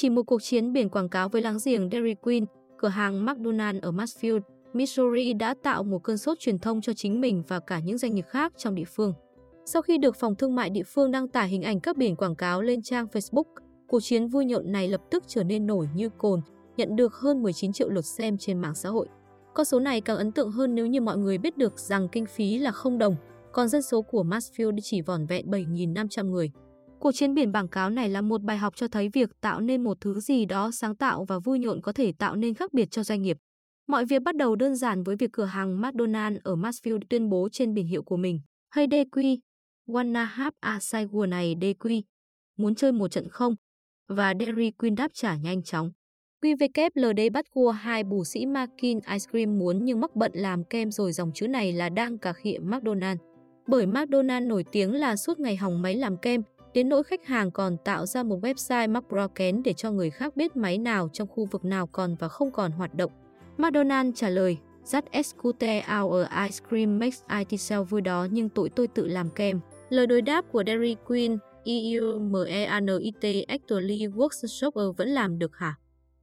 Chỉ một cuộc chiến biển quảng cáo với láng giềng Dairy Queen, cửa hàng McDonald ở Mansfield, Missouri đã tạo một cơn sốt truyền thông cho chính mình và cả những doanh nghiệp khác trong địa phương. Sau khi được phòng thương mại địa phương đăng tải hình ảnh các biển quảng cáo lên trang Facebook, cuộc chiến vui nhộn này lập tức trở nên nổi như cồn, nhận được hơn 19 triệu lượt xem trên mạng xã hội. Con số này càng ấn tượng hơn nếu như mọi người biết được rằng kinh phí là không đồng, còn dân số của Mansfield chỉ vỏn vẹn 7.500 người. Cuộc chiến biển bảng cáo này là một bài học cho thấy việc tạo nên một thứ gì đó sáng tạo và vui nhộn có thể tạo nên khác biệt cho doanh nghiệp. Mọi việc bắt đầu đơn giản với việc cửa hàng McDonald ở Mansfield tuyên bố trên biển hiệu của mình, Hey DQ, wanna have a side này DQ, muốn chơi một trận không? Và Dairy Queen đáp trả nhanh chóng. QVKLD bắt cua hai bù sĩ Markin Ice Cream muốn nhưng mắc bận làm kem rồi dòng chữ này là đang cà khịa McDonald. Bởi McDonald nổi tiếng là suốt ngày hỏng máy làm kem, đến nỗi khách hàng còn tạo ra một website McBroken để cho người khác biết máy nào trong khu vực nào còn và không còn hoạt động. McDonald trả lời, That escute our ice cream makes IT sell vui đó nhưng tụi tôi tự làm kem. Lời đối đáp của Dairy Queen, EUMEANIT actually works shopper vẫn làm được hả?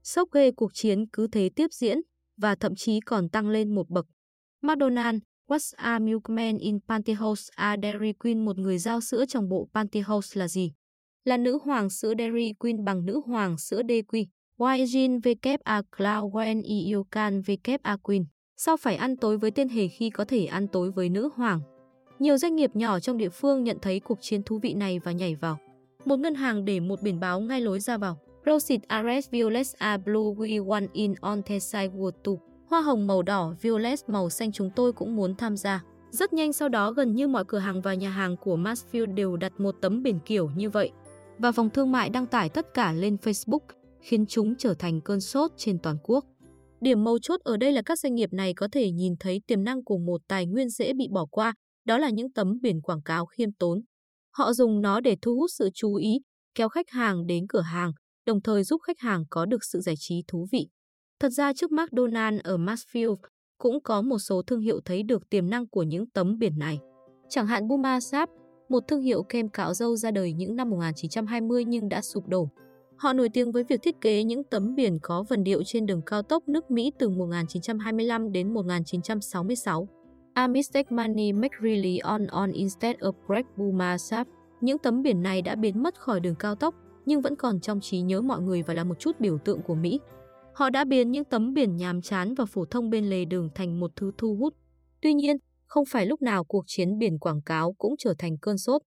Sốc ghê cuộc chiến cứ thế tiếp diễn và thậm chí còn tăng lên một bậc. McDonald, What's a milkman in pantyhose? A Dairy Queen, một người giao sữa trong bộ pantyhose là gì? Là nữ hoàng sữa Dairy Queen bằng nữ hoàng sữa DQ. Why Jean WA Cloud when you can Queen? Sao phải ăn tối với tên hề khi có thể ăn tối với nữ hoàng? Nhiều doanh nghiệp nhỏ trong địa phương nhận thấy cuộc chiến thú vị này và nhảy vào. Một ngân hàng để một biển báo ngay lối ra vào. Rosit Ares Violet A Blue, We One In On The Side World 2. Hoa hồng màu đỏ, violet màu xanh chúng tôi cũng muốn tham gia. Rất nhanh sau đó gần như mọi cửa hàng và nhà hàng của Mansfield đều đặt một tấm biển kiểu như vậy. Và phòng thương mại đăng tải tất cả lên Facebook, khiến chúng trở thành cơn sốt trên toàn quốc. Điểm mấu chốt ở đây là các doanh nghiệp này có thể nhìn thấy tiềm năng của một tài nguyên dễ bị bỏ qua, đó là những tấm biển quảng cáo khiêm tốn. Họ dùng nó để thu hút sự chú ý, kéo khách hàng đến cửa hàng, đồng thời giúp khách hàng có được sự giải trí thú vị. Thật ra trước McDonald's ở Maxfield cũng có một số thương hiệu thấy được tiềm năng của những tấm biển này. Chẳng hạn Buma Sap, một thương hiệu kem cạo râu ra đời những năm 1920 nhưng đã sụp đổ. Họ nổi tiếng với việc thiết kế những tấm biển có vần điệu trên đường cao tốc nước Mỹ từ 1925 đến 1966. A mistake money make really on on instead of break Buma Sap. Những tấm biển này đã biến mất khỏi đường cao tốc nhưng vẫn còn trong trí nhớ mọi người và là một chút biểu tượng của Mỹ. Họ đã biến những tấm biển nhàm chán và phổ thông bên lề đường thành một thứ thu hút. Tuy nhiên, không phải lúc nào cuộc chiến biển quảng cáo cũng trở thành cơn sốt.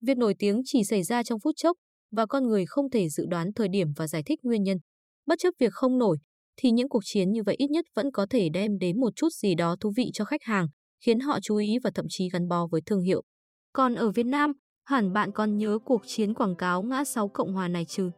Việc nổi tiếng chỉ xảy ra trong phút chốc và con người không thể dự đoán thời điểm và giải thích nguyên nhân. Bất chấp việc không nổi, thì những cuộc chiến như vậy ít nhất vẫn có thể đem đến một chút gì đó thú vị cho khách hàng, khiến họ chú ý và thậm chí gắn bó với thương hiệu. Còn ở Việt Nam, hẳn bạn còn nhớ cuộc chiến quảng cáo ngã sáu Cộng hòa này chứ?